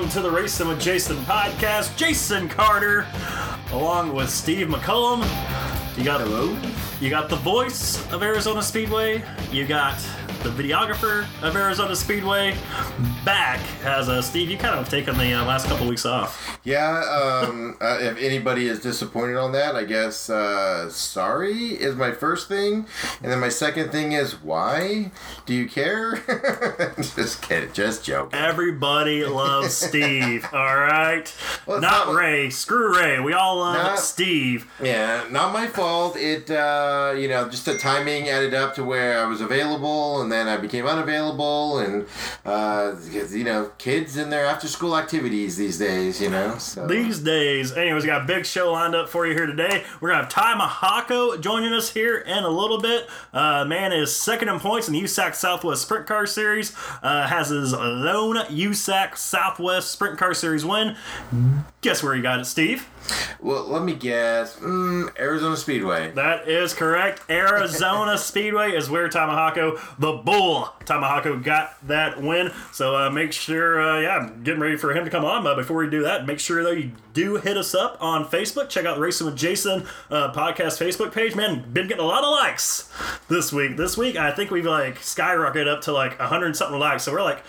welcome to the Racing with Jason podcast. Jason Carter, along with Steve McCullum. You got Hello. You got the voice of Arizona Speedway. You got the videographer of Arizona Speedway. Back as uh, Steve. You kind of have taken the uh, last couple weeks off. Yeah, um, uh, if anybody is disappointed on that, I guess uh, sorry is my first thing. And then my second thing is why? Do you care? just kidding, just joking. Everybody loves Steve. All right, Well, not not- Ray. Screw Ray. We all love Not- Steve. Yeah, not my fault. It, uh, you know, just the timing added up to where I was available and then I became unavailable. And, uh, you know, kids and their after school activities these days, you know. So. These days. Anyways, got a big show lined up for you here today. We're gonna have Ty Mahako joining us here in a little bit. Uh, man is second in points in the USAC Southwest Sprint Car Series. Uh, has his lone USAC Southwest Sprint Car Series win. Guess where he got it, Steve? Well, let me guess. Mm, Arizona Speedway. That is correct. Arizona Speedway is where Tamahako, the bull, Tamahako got that win. So uh, make sure, uh, yeah, I'm getting ready for him to come on. But before we do that, make sure though you do hit us up on Facebook. Check out the Racing with Jason uh, podcast Facebook page. Man, been getting a lot of likes this week. This week, I think we've like skyrocketed up to like 100 something likes. So we're like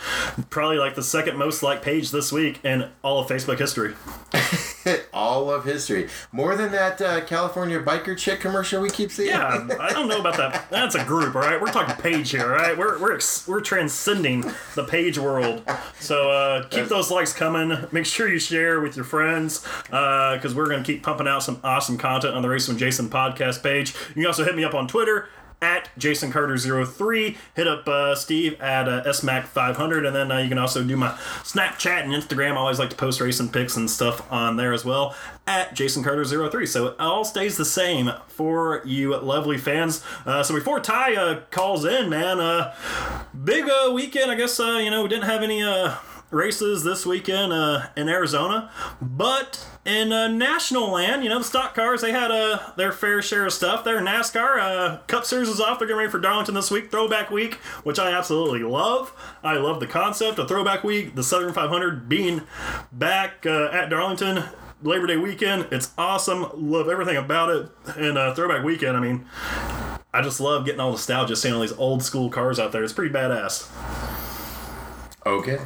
probably like the second most liked page this week in all of Facebook history. All of history. More than that uh, California biker chick commercial we keep seeing. Yeah, I don't know about that. That's a group, all right. We're talking page here, all right. We're we're ex- we're transcending the page world. So uh, keep those likes coming. Make sure you share with your friends because we're gonna keep pumping out some awesome content on the Racing with Jason podcast page. You can also hit me up on Twitter. At Jason Carter03, hit up uh, Steve at uh, SMAC500, and then uh, you can also do my Snapchat and Instagram. I always like to post racing pics and stuff on there as well at Jason Carter03. So it all stays the same for you lovely fans. Uh, so before Ty uh, calls in, man, uh, big uh, weekend. I guess you know we didn't have any races this weekend uh, in Arizona, but in uh, national land, you know the stock cars they had uh, their fair share of stuff. Their NASCAR uh, Cup Series is off. They're getting ready for Darlington this week, Throwback Week, which I absolutely love. I love the concept of Throwback Week, the Southern 500 being back uh, at Darlington. Labor Day weekend, it's awesome. Love everything about it. And uh, Throwback Weekend, I mean, I just love getting all nostalgia, seeing all these old school cars out there. It's pretty badass. Okay.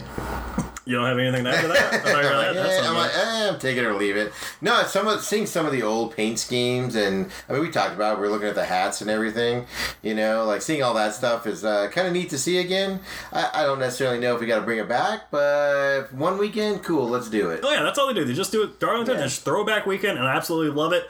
You don't have anything to add to that? I thought you were gonna add that Yeah, something. I'm like, eh, take it or leave it. No, it's some of seeing some of the old paint schemes, and I mean, we talked about. it, We are looking at the hats and everything. You know, like seeing all that stuff is uh, kind of neat to see again. I, I don't necessarily know if we got to bring it back, but one weekend, cool. Let's do it. Oh yeah, that's all they do. They just do it Darlington. Yeah. It's throwback weekend, and I absolutely love it.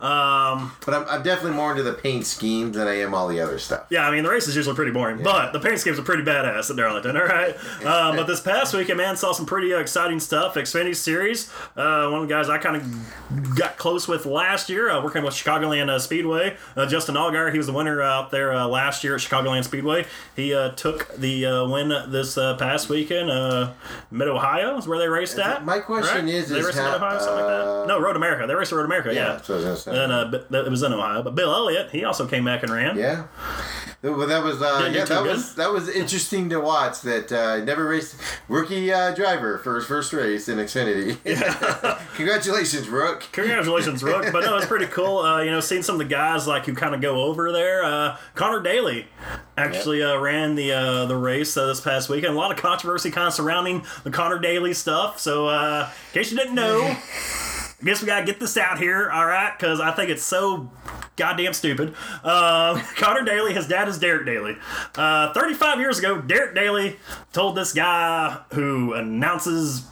Um, But I'm, I'm definitely more into the paint schemes than I am all the other stuff. yeah, I mean the race is usually pretty boring, but the paint schemes are pretty badass at Darlington. All right, um, but this past weekend, man, saw some pretty uh, exciting stuff. Xfinity Series. Uh, one of the guys I kind of got close with last year, uh, working with Chicagoland uh, Speedway. Uh, Justin Allgaier, he was the winner out there uh, last year at Chicagoland Speedway. He uh, took the uh, win this uh, past weekend. Uh, Mid Ohio is where they raced at. My question right? is, they is raced in Mid Ohio, something like that. No, Road America. They raced Road America. Yeah. that's what I was gonna say. And uh, it was in Ohio, but Bill Elliott, he also came back and ran. Yeah. Well, that was uh, yeah, that good? was that was interesting to watch. That uh, never raced rookie uh, driver for his first race in Xfinity. Congratulations, Rook. Congratulations, Rook. But no, it's pretty cool. Uh, you know, seeing some of the guys like who kind of go over there. Uh, Connor Daly actually uh, ran the uh, the race uh, this past weekend. A lot of controversy kind of surrounding the Connor Daly stuff. So, uh, in case you didn't know, guess we gotta get this out here, all right? Because I think it's so goddamn stupid. Uh, Connor Daly, his dad is Derek Daly. Uh, 35 years ago, Derek Daly told this guy who announces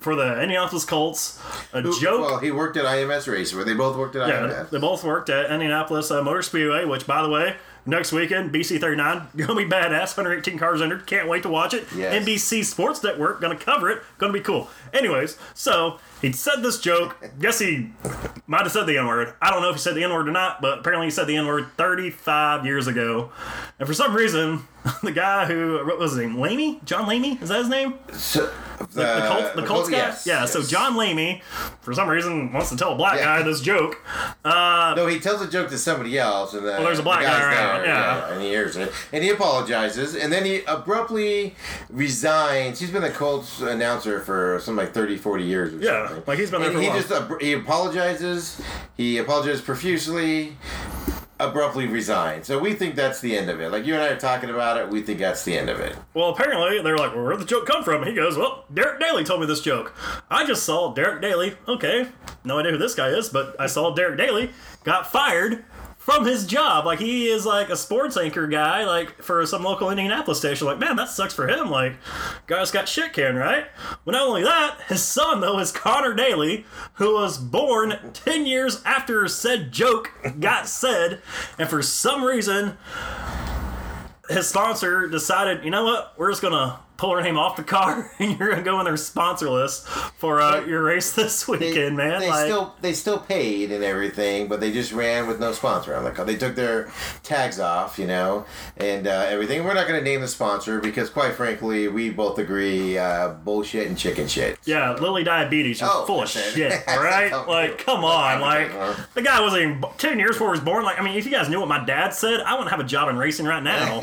for the Indianapolis Colts a joke. Well, he worked at IMS Race, where they both worked at Yeah, IMS. they both worked at Indianapolis uh, Motor Speedway, which, by the way, next weekend, BC 39, gonna be badass. 118 cars entered. Can't wait to watch it. Yes. NBC Sports Network gonna cover it. Gonna be cool. Anyways, so he said this joke. Guess he might have said the N word. I don't know if he said the N word or not, but apparently he said the N word 35 years ago. And for some reason, the guy who what was his name? Lamey? John Lamey? Is that his name? So, The, the uh, Colts, the Colts guy? yes, yeah, so. John Lamey, for some reason, wants to tell a black Yeah. guy this joke. Uh, no, he tells a joke to somebody else, and uh, the, there's a black the guy around, there, yeah. and he hears it, and he apologizes, and then he abruptly resigns. He's been the Colts announcer for some like 30, 40 years. Or Yeah, something. like he's been there And for a he while. just he apologizes. He apologizes profusely. Abruptly resigns. So we think that's the end of it. Like you and I are talking about it, we think that's the end of it. Well, apparently, they're like, well, where'd the joke come from? He goes, well, Derek Daly told me this joke. I just saw Derek Daly. Okay, no idea who this guy is, but I saw Derek Daly got fired from his job. Like, he is like a sports anchor guy, like, for some local Indianapolis station. Like, man, that sucks for him. Like, guy's got shit canned, right? Well, not only that, his son, though, is Connor Daly, who was born 10 years after said joke got said. And for some reason, his sponsor decided, you know what, we're just gonna pull her name off the car, and you're gonna go in their sponsor list for uh, your race this weekend, man. They like, still they still paid and everything, but they just ran with no sponsor on the car. They took their tags off, you know, and uh, everything. We're not going to name the sponsor because, quite frankly, we both agree uh, bullshit and chicken shit. yeah, Lilly Diabetes, Oh, full of shit, That's right? Like, come on, like the guy wasn't even ten years before he was born. Like, I mean, if you guys knew what my dad said, I wouldn't have a job in racing right now.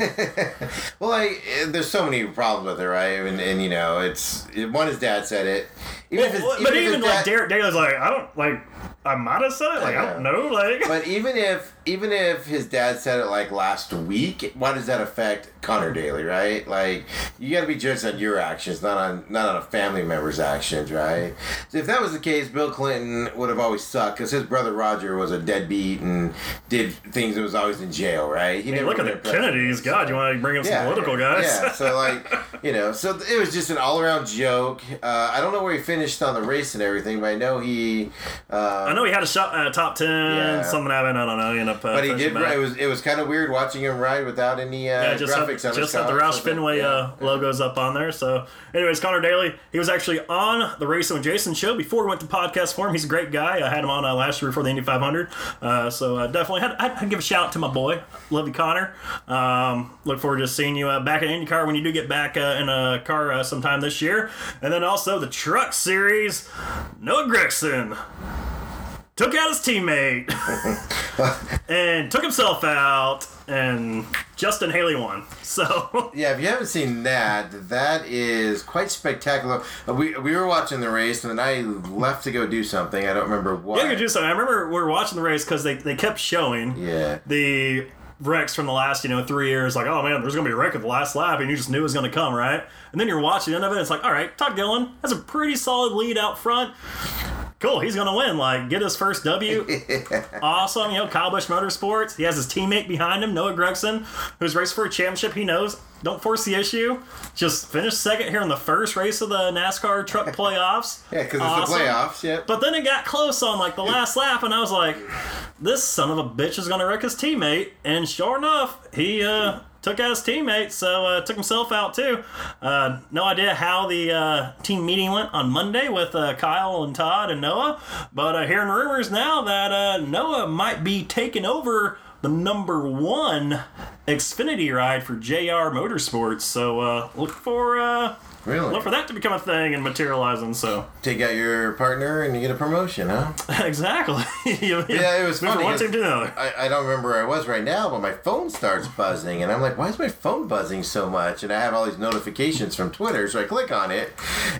Well, like, eh, there's so many problems with it, right? And, and you know, it's one. His dad said it. Even if his, but if even like dad- Derek Daly's like, I don't like, I might have said it. Like, I don't know, like. But even if even if his dad said it like last week, why does that affect Connor Daly, right? Like you got to be judged on your actions, not on not on a family member's actions, right? So if that was the case, Bill Clinton would have always sucked because his brother Roger was a deadbeat and did things and was always in jail, right? He I mean, look at the president. Kennedys. God, you want to bring up some political guys? Yeah, so like, you know, so it was just an all around joke. Uh, I don't know where he finished on the race and everything, but I know he. Uh, I know he had a shot uh, top ten. Yeah. Something happened. I don't know. He ended up. Uh, but he did. back. It was it was kind of weird watching him ride without any uh, Yeah, just graphics had, on just had the. Roush Fenway Yeah. uh, logos up on there. So, anyways, Connor Daly, he was actually on the Racing with Jason show before we went to podcast form. He's a great guy. I had him on uh, last year before the Indy 500. Uh, so, uh, definitely had I'd, give a shout out to my boy, love you, Connor. Um, look forward to seeing you uh, back in IndyCar when you do get back uh, in a car uh, sometime this year. And then also the Truck Series, Noah Gragson took out his teammate and took himself out, and Justin Haley won. So Yeah, if you haven't seen that, that is quite spectacular. Uh, We, we were watching the race, and then I left to go do something. I don't remember what. yeah, you do something. I remember we were watching the race because they, they kept showing Yeah. the wrecks from the last you know three years. Like, oh man, there's gonna be a wreck at the last lap, and you just knew it was gonna come, right? And then you're watching the end of it. and It's like, all right, Todd Gilliland has a pretty solid lead out front. Cool, he's gonna win. Like, get his first W. awesome. You know, Kyle Busch Motorsports. He has his teammate behind him, Noah Gragson, who's racing for a championship. He knows. Don't force the issue. Just finish second here in the first race of the NASCAR Truck Playoffs. Yeah, because it's the playoffs. Yep. But then it got close on like the last lap, and I was like, "This son of a bitch is gonna wreck his teammate." And sure enough, he uh, took out his teammate, so uh, took himself out too. Uh, no idea how the uh, team meeting went on Monday with uh, Kyle and Todd and Noah, but uh, hearing rumors now that uh, Noah might be taking over the number one Xfinity ride for JR Motorsports. So uh, look for. Uh, Really? Look for that to become a thing and materializing. So Take out your partner and you get a promotion, huh? exactly. You- Yeah, it was from funny. one team to another. I, I don't remember where I was right now, but my phone starts buzzing, and I'm like, why is my phone buzzing so much? And I have all these notifications from Twitter, so I click on it,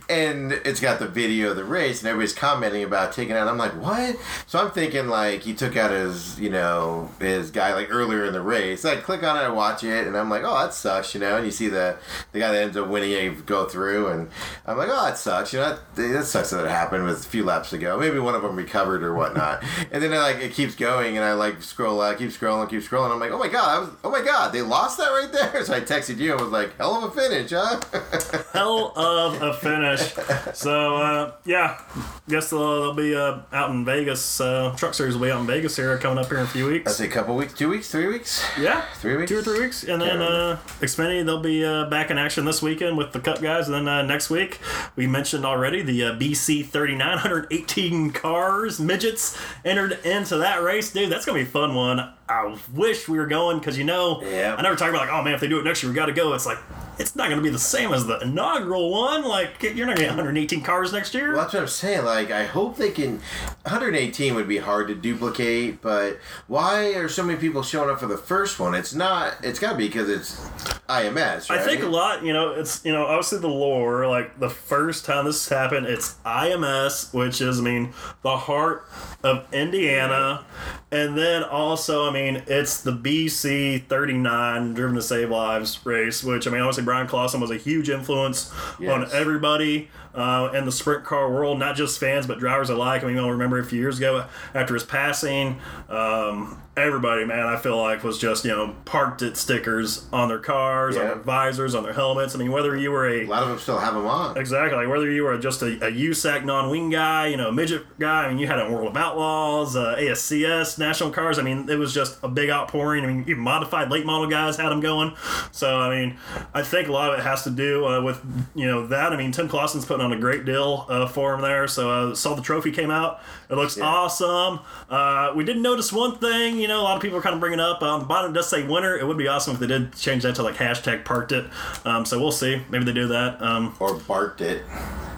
and it's got the video of the race, and everybody's commenting about taking out. I'm like, what? So I'm thinking like he took out his, you know, his guy like earlier in the race. I click on it, I watch it, and I'm like, oh, that sucks, you know. And you see the the guy that ends up winning, it go through, and I'm like, oh, that sucks, you know. That, that sucks that it happened with a few laps ago. Maybe one of them recovered or whatnot. and then I like it keeps going, and I like scroll, I keep scrolling, keep scrolling. I'm like, oh my god, I was, oh my god, they lost that right there. So I texted you and was like, hell of a finish, huh? Hell of a finish. So uh, yeah, guess they'll, they'll be uh, out in Vegas. Uh, Truck Series will be out in Vegas here coming up here in a few weeks. I That's a couple weeks, two weeks, three weeks. Yeah, Three weeks? Two or three weeks, and then uh, Xfinity they'll be uh, back in action this weekend with the Cup guys, and then uh, next week we mentioned already the uh, BC 39 118 cars midgets entered into that race, dude. That's gonna be a fun one. I wish we were going because you know Yeah. I never talk about like oh man if they do it next year we got to go. It's like it's not going to be the same as the inaugural one. Like you're not going to get 118 cars next year. Well, that's what I'm saying. Like, I hope they can. 118 would be hard to duplicate, but why are so many people showing up for the first one? It's not. It's got to be because it's IMS. Right? I think a lot, you know, it's you know, obviously the lore. Like the first time this happened, it's IMS, which is, I mean, the heart of Indiana, and then also, I mean, it's the BC 39 Driven to Save Lives race, which I mean, obviously Bryan Clauson was a huge influence on everybody uh, in the sprint car world, not just fans but drivers alike. I mean, you'll remember a few years ago after his passing, um, everybody, man, I feel like was just you know parked it stickers on their cars, on their visors, on their helmets. I mean, whether you were a A lot of them still have them on. Exactly. Like whether you were just a, a USAC non-wing guy, you know, a midget guy. I mean, you had a World of Outlaws, uh, ASCS, national cars. I mean, it was just a big outpouring. I mean, even modified late model guys had them going. So, I mean, I think a lot of it has to do uh, with you know that. I mean, Tim Clauson's putting on a great deal uh, for him there. So, uh, saw the trophy came out. It looks Yeah. awesome. Uh, we did notice one thing. You know, a lot of people are kind of bringing up on the bottom. It does say winner. It would be awesome if they did change that to like hashtag parked it. Um, so we'll see. Maybe they do that. Um, Or barked it.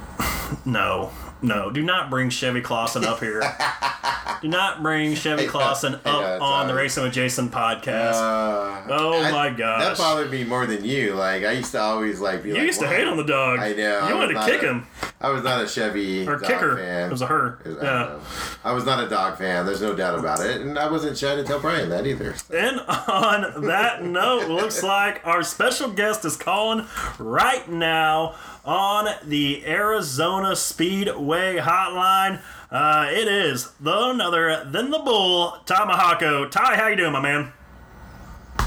no, no. Do not bring Chevy Clauson up here. do not bring Chevy know, Clauson I up on the. Racing with Jason podcast. Uh, Oh I- my gosh. That bothered me more than you. Like I used to always like be you like. used to hate on the dog. I know. You was wanted to kick a- him I was not a Chevy or dog kick her. fan. It was a her. I don't Yeah. know. I was not a dog fan. There's no doubt about it, and I wasn't shy to tell Brian that either. And on that note, looks like our special guest is calling right now on the Arizona Speedway hotline. Uh, it is the none other than the Bull, Ty Mahako. Ty, how you doing, my man?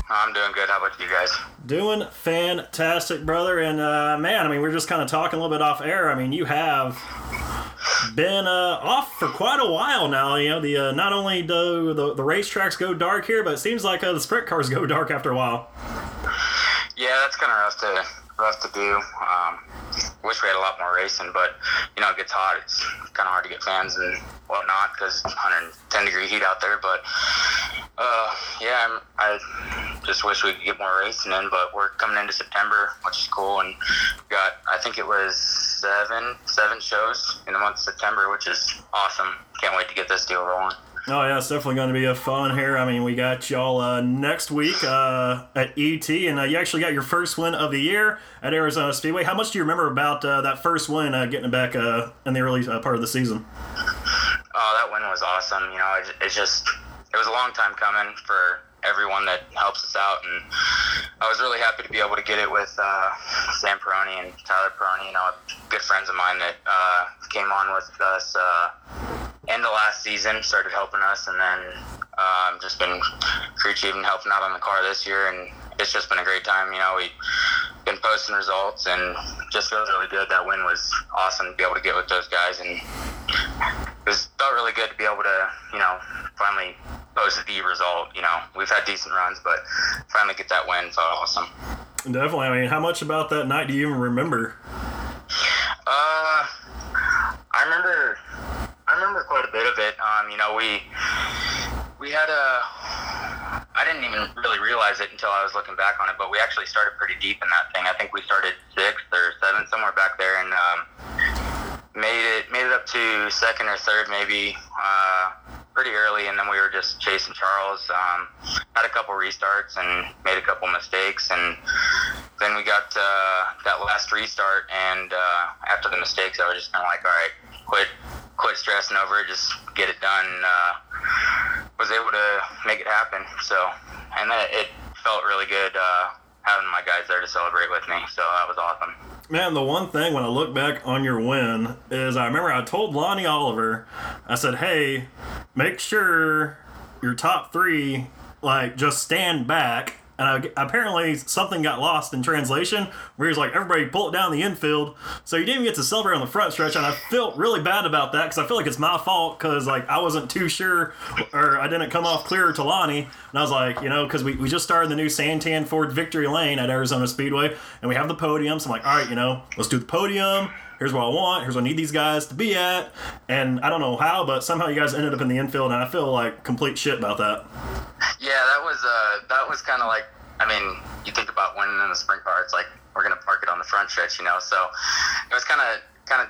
I'm doing good. How about you guys? Doing fantastic, brother. And uh, man, I mean, we're just kind of talking a little bit off air. I mean, you have been uh, off for quite a while now. You know, the uh, not only do the the racetracks go dark here, but it seems like uh, the sprint cars go dark after a while. Yeah, that's kind of rough to rough to do. Um, wish we had a lot more racing, but you know it gets hot. It's kind of hard to get fans and whatnot because 110 degree heat out there. But uh, yeah, I'm, I just wish we could get more racing in. But we're coming into September, which is cool, and got I think it was seven seven shows in the month of September, which is awesome. Can't wait to get this deal rolling. Oh yeah, it's definitely going to be a fun here. I mean, we got y'all uh, next week uh, at ET, and uh, you actually got your first win of the year at Arizona Speedway. How much do you remember about uh, that first win, uh, getting it back uh, in the early part of the season? Oh, that win was awesome. You know, it, it's just it was a long time coming for everyone that helps us out, and I was really happy to be able to get it with Sam Peroni and Tyler Peroni. You know, good friends of mine that came on with us uh, the last season, started helping us, and then um, just been crew chief and helping out on the car this year, and it's just been a great time. You know, we've been posting results and just feels really good. That win was awesome to be able to get with those guys and it was felt really good to be able to, you know, finally post the result. You know, we've had decent runs, but finally get that win felt awesome. Definitely. I mean, how much about that night do you even remember? Uh, I remember, I remember quite a bit of it. Um, you know, we we had a. I didn't even really realize it until I was looking back on it, but we actually started pretty deep in that thing. I think we started sixth or seventh, somewhere back there, and um, made it made it up to second or third, maybe. Uh, pretty early, and then we were just chasing Charles. Um, had a couple restarts and made a couple mistakes, and then we got uh, that last restart. And uh, after the mistakes, I was just kind of like, all right, quit, quit stressing over it, just get it done. And, uh, was able to make it happen. So, and it felt really good uh, having my guys there to celebrate with me. So that was awesome. Man, the one thing when I look back on your win is I remember I told Lonnie Oliver, I said, hey, make sure your top three, like, just stand back. And I, apparently something got lost in translation where he's like, everybody pull it down the infield. So he didn't even get to celebrate on the front stretch. And I felt really bad about that because I feel like it's my fault because, like, I wasn't too sure or I didn't come off clear to Lonnie. And I was like, you know, because we, we just started the new Santan Ford Victory Lane at Arizona Speedway and we have the podium. So I'm like, all right, you know, let's do the podium. Here's what I want. Here's what I need these guys to be at. And I don't know how, but somehow you guys ended up in the infield. And I feel like complete shit about that. Yeah, that was uh, that was kind of like I mean, you think about winning in the sprint car, it's like we're gonna park it on the front stretch, you know. So it was kind of kind of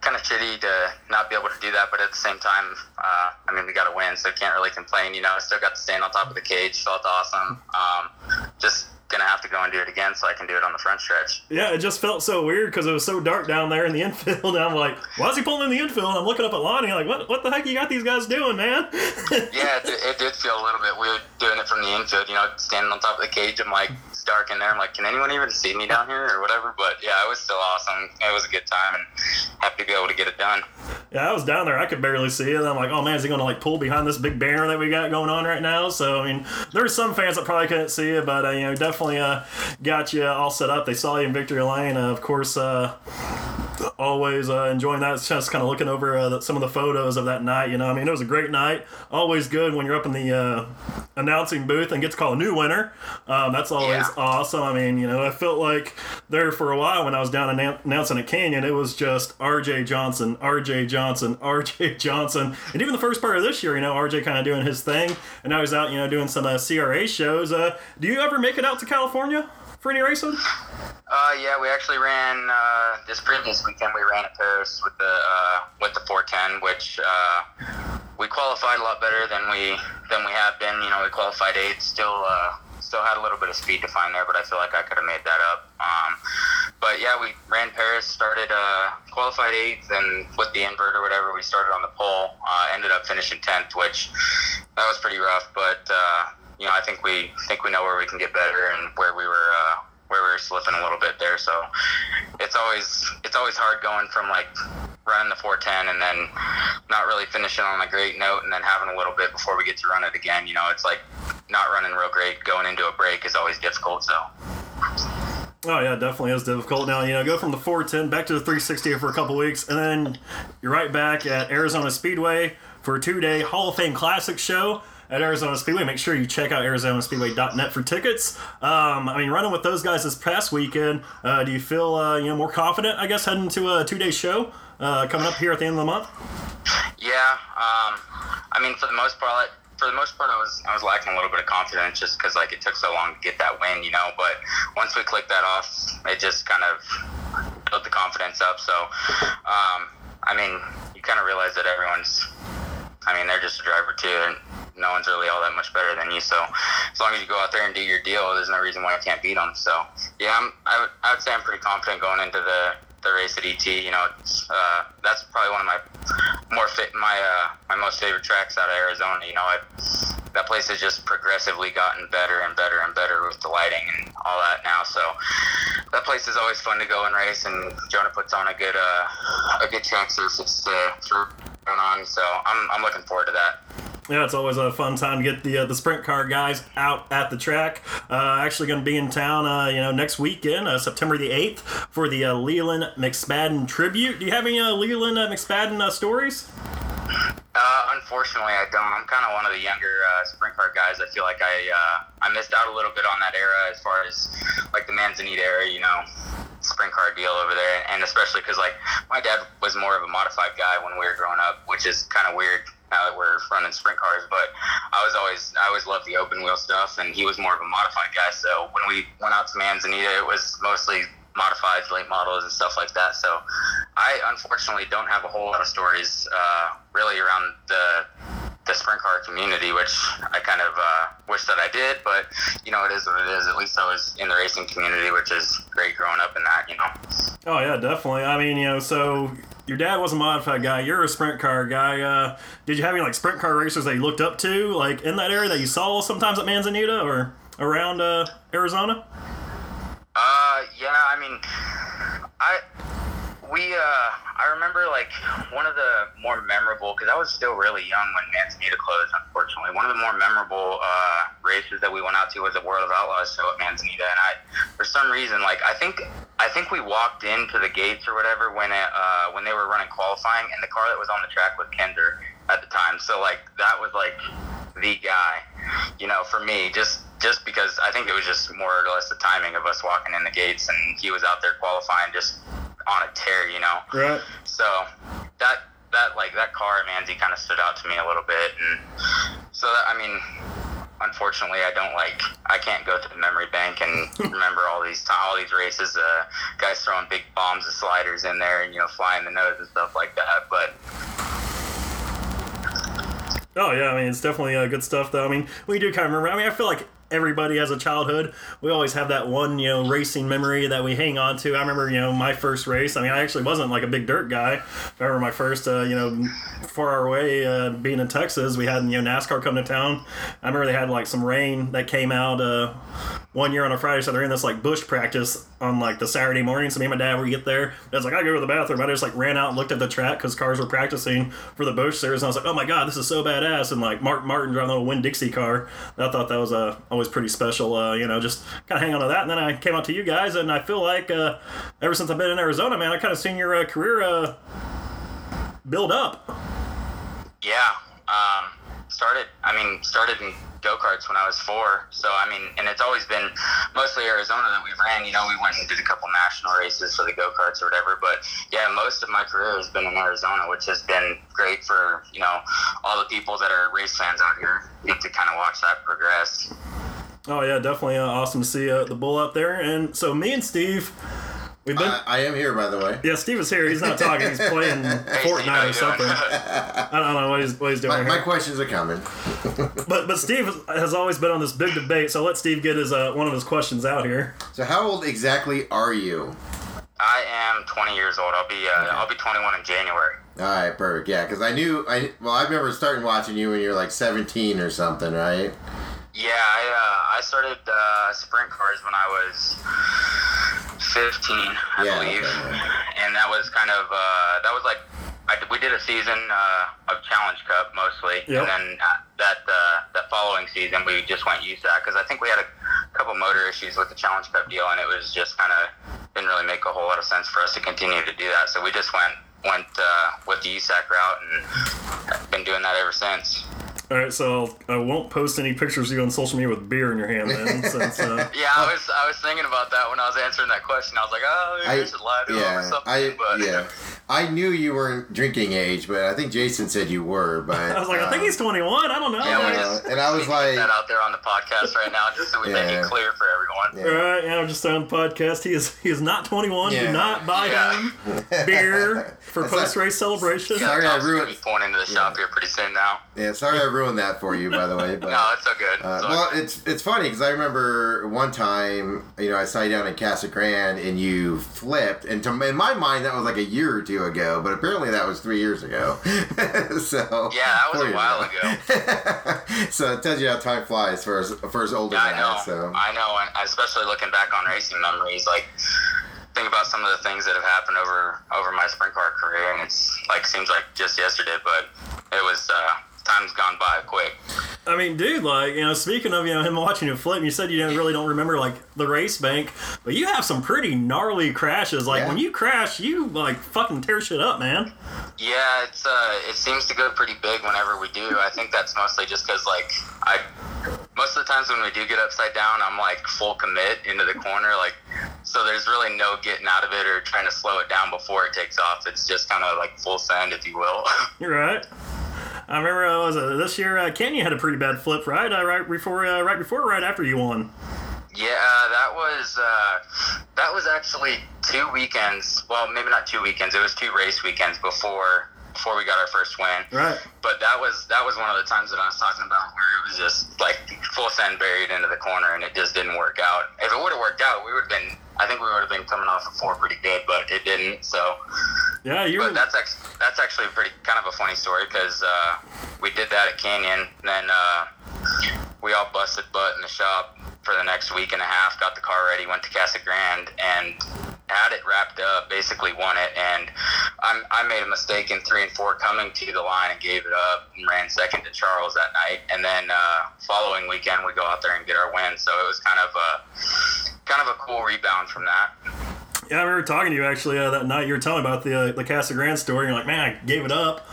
kind of shitty to not be able to do that, but at the same time, uh, I mean, we got to win, so can't really complain. You know, I still got to stand on top of the cage, felt awesome. Um, just gonna have to go and do it again so I can do it on the front stretch. Yeah, it just felt so weird because it was so dark down there in the infield. And I'm like, why is he pulling in the infield? And I'm looking up at Lonnie, like, what, what the heck you got these guys doing, man? yeah, it, it did feel a little bit weird doing it from the infield. You know, standing on top of the cage. I'm like, it's dark in there. I'm like, can anyone even see me down here or whatever? But yeah, it was still awesome. It was a good time and happy to be able to get it done. Yeah, I was down there. I could barely see it. I'm like, oh man, is he going to like pull behind this big banner that we got going on right now? So I mean, there's some fans that probably couldn't see it, but uh, you know, definitely uh, got you all set up. They saw you in victory lane. Uh, of course, uh, always uh, enjoying that. It's just kind of looking over uh, the, some of the photos of that night. You know, I mean, it was a great night. Always good when you're up in the uh, announcing booth and get to call a new winner. Um, that's always Yeah. Awesome. I mean, you know, I felt like there for a while when I was down in at Canyon, it was just R.J. Johnson, R.J. Johnson, R.J. Johnson, and even the first part of this year, you know, R.J. kind of doing his thing, and now he's out, you know, doing some uh, CRA shows. Uh, do you ever make it out to California for any racing? Uh, yeah, we actually ran uh, this previous weekend. We ran at Perris with the uh, with the 410, which uh, we qualified a lot better than we than we have been. You know, we qualified eighth. Still, uh, still had a little bit of speed to find there, but I feel like I could have made that up. Um, but yeah, we ran Perris, started uh, qualified eighth, and with the invert or whatever, we started on the pole. Uh, ended up finishing tenth, which that was pretty rough. But uh, you know, I think we think we know where we can get better and where we were. Where we were slipping a little bit there. So it's always it's always hard going from like running the 410 and then not really finishing on a great note and then having a little bit before we get to run it again. You know, it's like not running real great going into a break is always difficult. So Oh yeah, definitely is difficult. Now you know, go from the 410 back to the 360 for a couple weeks, and then you're right back at Arizona Speedway for a two-day Hall of Fame Classic show at Arizona Speedway. Make sure you check out ArizonaSpeedway.net for tickets. Um, I mean, running with those guys this past weekend, uh, do you feel uh, you know more confident? I guess heading to a two-day show uh, coming up here at the end of the month. yeah, um, I mean for the most part. For the most part, I was I was lacking a little bit of confidence just because like it took so long to get that win, you know. But once we clicked that off, it just kind of built the confidence up. So, um, I mean, you kind of realize that everyone's I mean, they're just a driver too, and no one's really all that much better than you. So as long as you go out there and do your deal, there's no reason why you can't beat them. So yeah, I'm, I, would, I would say I'm pretty confident going into the, the race at ET. You know, it's, uh, that's probably one of my more fit my uh, my most favorite tracks out of Arizona. You know, I, that place has just progressively gotten better and better and better with the lighting and all that now. So that place is always fun to go and race, and Jonah puts on a good uh, a good track surface run on. So I'm, I'm looking forward to that. Yeah, it's always a fun time to get the uh, the sprint car guys out at the track. Uh, actually, going to be in town, uh, you know, next weekend, uh, September the eighth, for the uh, Leland McSpadden tribute. Do you have any uh, Leland McSpadden stories? Uh, unfortunately, I don't. I'm kind of one of the younger uh, sprint car guys. I feel like I uh, I missed out a little bit on that era as far as like the Manzanita era, you know, sprint car deal over there, and especially because like my dad was more of a modified guy when we were growing up, which is kind of weird now that we're running sprint cars. But I was always I always loved the open wheel stuff, and he was more of a modified guy. So when we went out to Manzanita, it was mostly modifieds, late models, and stuff like that. So I unfortunately don't have a whole lot of stories uh, really around the the sprint car community, which I kind of uh, wish that I did. But you know, it is what it is. At least I was in the racing community, which is great growing up in that. You know. Oh yeah, definitely. I mean, you know, so your dad was a modified guy. You're a sprint car guy. Uh, did you have any like sprint car racers that you looked up to, like in that area that you saw sometimes at Manzanita or around uh, Arizona? Uh, yeah. I mean, I we uh, I remember like one of the more memorable because I was still really young when Manzanita closed. Unfortunately, one of the more memorable uh, races that we went out to was the World of Outlaws show at Manzanita, and I, for some reason, like I think I think we walked into the gates or whatever when it, uh, when they were running qualifying, and the car that was on the track was Kinser at the time. So like that was like the guy, you know, for me, just just because I think it was just more or less the timing of us walking in the gates, and he was out there qualifying just on a tear, you know. Right. So that that like that car at Manzi kind of stood out to me a little bit, and so that, I mean, unfortunately, I don't like. I can't go to the memory bank and remember all these all these races. Uh, guys throwing big bombs of sliders in there and you know flying the nose and stuff like that. But Oh yeah, I mean it's definitely uh, good stuff though. I mean we do kind of remember. I mean I feel like everybody has a childhood. We always have that one you know racing memory that we hang on to. I remember you know my first race. I mean I actually wasn't like a big dirt guy. I remember my first uh, you know far away uh, being in Texas. We had you know NASCAR come to town. I remember they had like some rain that came out uh, one year on a Friday, so they're in this like bush practice on like the Saturday morning. So me and my dad, we get there. I was like, I go to the bathroom. I just like ran out and looked at the track because cars were practicing for the Busch Series, and I was like, oh my god, this is so badass. And like Mark Martin driving a Winn-Dixie car. I thought that was uh, always pretty special. Uh, you know, just kind of hang on to that. And then I came out to you guys, and I feel like uh, ever since I've been in Arizona, man, I kind of seen your uh, career uh, build up. yeah, um, started. I mean, started in go karts when I was four. So I mean, and it's always been mostly Arizona that we ran. You know, we went and did a couple national races for the go karts or whatever. But yeah, most of my career has been in Arizona, which has been great for you know all the people that are race fans out here. Get to kind of watch that progress. Oh yeah, definitely uh, awesome to see uh, the bull up there. And so me and Steve, we've been. I, I am here, by the way. yeah, Steve is here. He's not talking. He's playing Hey, Steve, how Fortnite or something. I don't know what he's, what he's doing. My, here. my questions are coming. But but Steve has always been on this big debate, so let Steve get his uh, one of his questions out here. So, how old exactly are you? I am 20 years old. I'll be uh, I'll be 21 in January. All right, perfect. Yeah, because I knew I well, I remember starting watching you when you were like 17 or something, right? Yeah, I uh, I started uh, sprint cars when I was 15, I Yeah, believe, okay, and that was kind of uh, that was like I, we did a season uh, of Challenge Cup mostly, Yep. and then uh, that uh, that following season we just went USAC because I think we had a couple motor issues with the Challenge Cup deal, and it was just kind of didn't really make a whole lot of sense for us to continue to do that. So we just went went uh, with the USAC route and been doing that ever since. All right, so I won't post any pictures of you on social media with beer in your hand, then. Since, uh, Yeah, I was I was thinking about that when I was answering that question. I was like, oh, maybe I, I- should lie to him or Yeah, something. I but yeah, I knew you weren't drinking age, but I think Jason said you were. But I was like, I think uh, he's 21. I don't know. Yeah, we just and I was we like- that out there on the podcast right now, just so we make it clear for everyone. All right, yeah, I'm just on the podcast. He is he is not 21. Yeah. Do not buy Yeah. him beer for post race celebration. Sorry, I ruined- be pulling into the shop here pretty soon now. yeah, sorry I ruined that for you, by the way. But No, it's so good. Uh, It's all well, good. it's it's funny because I remember one time, you know, I saw you down in Casa Grande and you flipped, and to, in my mind that was like a year or two ago, but apparently that was three years ago. so yeah, that was a years while ago. so it tells you how time flies for us, for us older Yeah, I know. guys. So I know, and especially looking back on racing memories, like think about some of the things that have happened over over my sprint car career, and it's like seems like just yesterday, but it was uh, time's gone by quick. I mean, dude, like you know, speaking of you know him watching you flip, you said you didn't really don't remember like the race bank, but you have some pretty gnarly crashes. Like Yeah. when you crash, you like fucking tear shit up, man. Yeah, it's uh, it seems to go pretty big whenever we do. I think that's mostly just because like I, most of the times when we do get upside down, I'm like full commit into the corner, like so there's really no getting out of it or trying to slow it down before it takes off. It's just kind of like full send, if you will. You're right. I remember uh, was it this year uh, Kenya had a pretty bad flip, right? Uh, right before, uh, right before, right after you won. Yeah, that was uh, that was actually two weekends. Well, maybe not two weekends. It was two race weekends before before we got our first win. Right. But that was that was one of the times that I was talking about where it was just like full send buried into the corner, and it just didn't work out. If it would have worked out, we would have been. I think we would have been coming off of four pretty good, but it didn't. So, Yeah, you. but were that's ex- that's actually pretty kind of a funny story because uh, we did that at Canyon, then uh, we all busted butt in the shop for the next week and a half. Got the car ready, went to Casa Grande, and had it wrapped up. Basically, won it, and I'm, I made a mistake in three and four coming to the line and gave it up and ran second to Charles that night. And then uh, following weekend, we go out there and get our win. So it was kind of a kind of a cool rebound from that. Yeah, I remember talking to you actually uh, that night. You were telling me about the uh, the Casa Grande story. You're like, man, I gave it up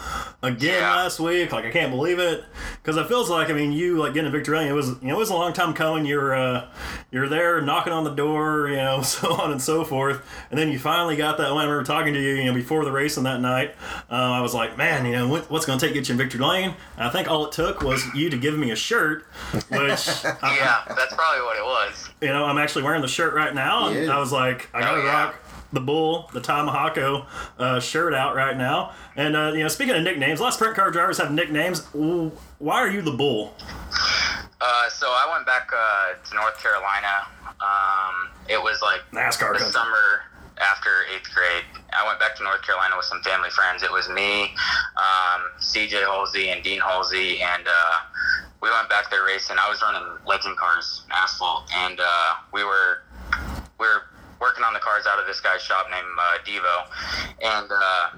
again Yeah. last week. Like, I can't believe it because it feels like I mean, you like getting a victory. It was you know it was a long time coming. You're uh, you're there knocking on the door, you know, so on and so forth, and then you finally got that one. I remember talking to you, you know, before the race on that night. Uh, I was like, man, you know, what, what's going to take to get you in victory lane? And I think all it took was you to give me a shirt, which I, Yeah, that's probably what it was. you know, I'm actually wearing the shirt right now, and Yeah. I was like, I gotta Oh, yeah. rock the bull, the Tomahawko uh, shirt out right now. And uh, you know, speaking of nicknames, a lot of sprint car drivers have nicknames. W- Why are you the bull? Uh, so I went back uh, to North Carolina. Um, it was like NASCAR the country. summer after eighth grade. I went back to North Carolina with some family friends. It was me, um, CJ Halsey, and Dean Halsey, and uh, we went back there racing. I was running legend cars, asphalt, and uh, we were we were working on the cars out of this guy's shop named uh, Devo, and uh,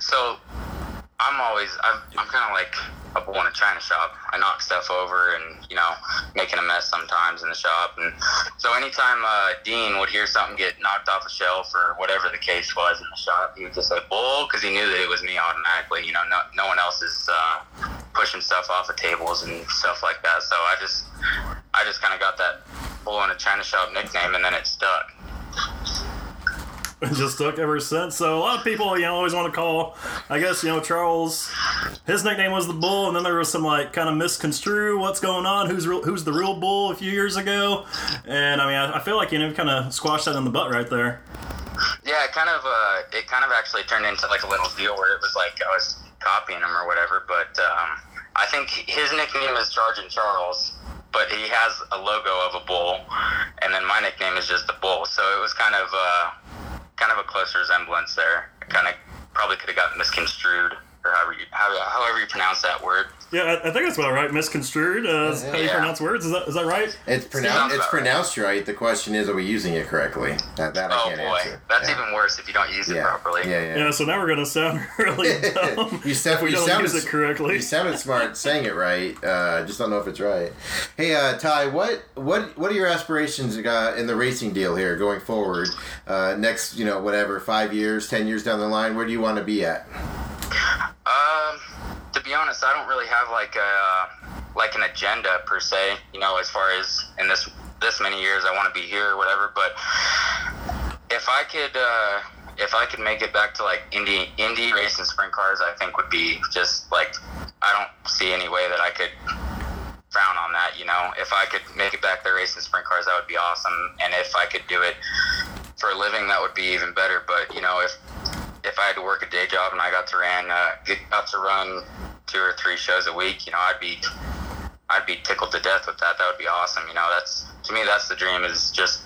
so I'm always I'm, I'm kind of like a bull in a china shop. I knock stuff over and you know making a mess sometimes in the shop. And so anytime uh, Dean would hear something get knocked off a shelf or whatever the case was in the shop, he would just say bull because he knew that it was me automatically. You know, no, no one else is uh, pushing stuff off of tables and stuff like that. So I just I just kind of got that bull in a china shop nickname, and then it stuck. Just stuck ever since. So a lot of people, you know, always want to call. I guess you know Charles. His nickname was the bull, and then there was some like kind of misconstrue what's going on. Who's real, who's the real bull? A few years ago, and I mean, I, I feel like you know, kind of squashed that in the butt right there. Yeah, it kind of uh, it kind of actually turned into like a little deal where it was like I was copying him or whatever. But um, I think his nickname is Sergeant Charles, but he has a logo of a bull, and then my nickname is just the bull. So it was kind of uh, kind of a close resemblance there. Kind of probably could have got misconstrued or however you how, however you pronounce that word. Yeah, I, I think that's about right. Misconstrued. Uh, is how you Yeah. pronounce words. Is that is that right? It's pronounced. It's about right. pronounced right. The question is, are we using it correctly? That, that I Oh can't boy, answer. that's yeah. even worse if you don't use it properly. Yeah, yeah. Yeah. So now we're gonna sound really dumb. You sound- if we you don't sounded use it correctly. You sounded smart saying it right. Uh, just don't know if it's right. Hey, uh, Ty, what what what are your aspirations uh, in the racing deal here going forward? Uh, next, you know, whatever, five years, ten years down the line, where do you want to be at? Um, to be honest, I don't really have like a like an agenda per se. You know, as far as in this this many years, I want to be here or whatever. But if I could, uh, if I could make it back to like Indy Indy racing sprint cars, I think would be just like I don't see any way that I could frown on that. You know, if I could make it back there racing sprint cars, that would be awesome. And if I could do it for a living, that would be even better. But you know, if if I had to work a day job and I got to ran uh, got to run two or three shows a week, you know, I'd be I'd be tickled to death with that. That would be awesome. You know, that's to me that's the dream is just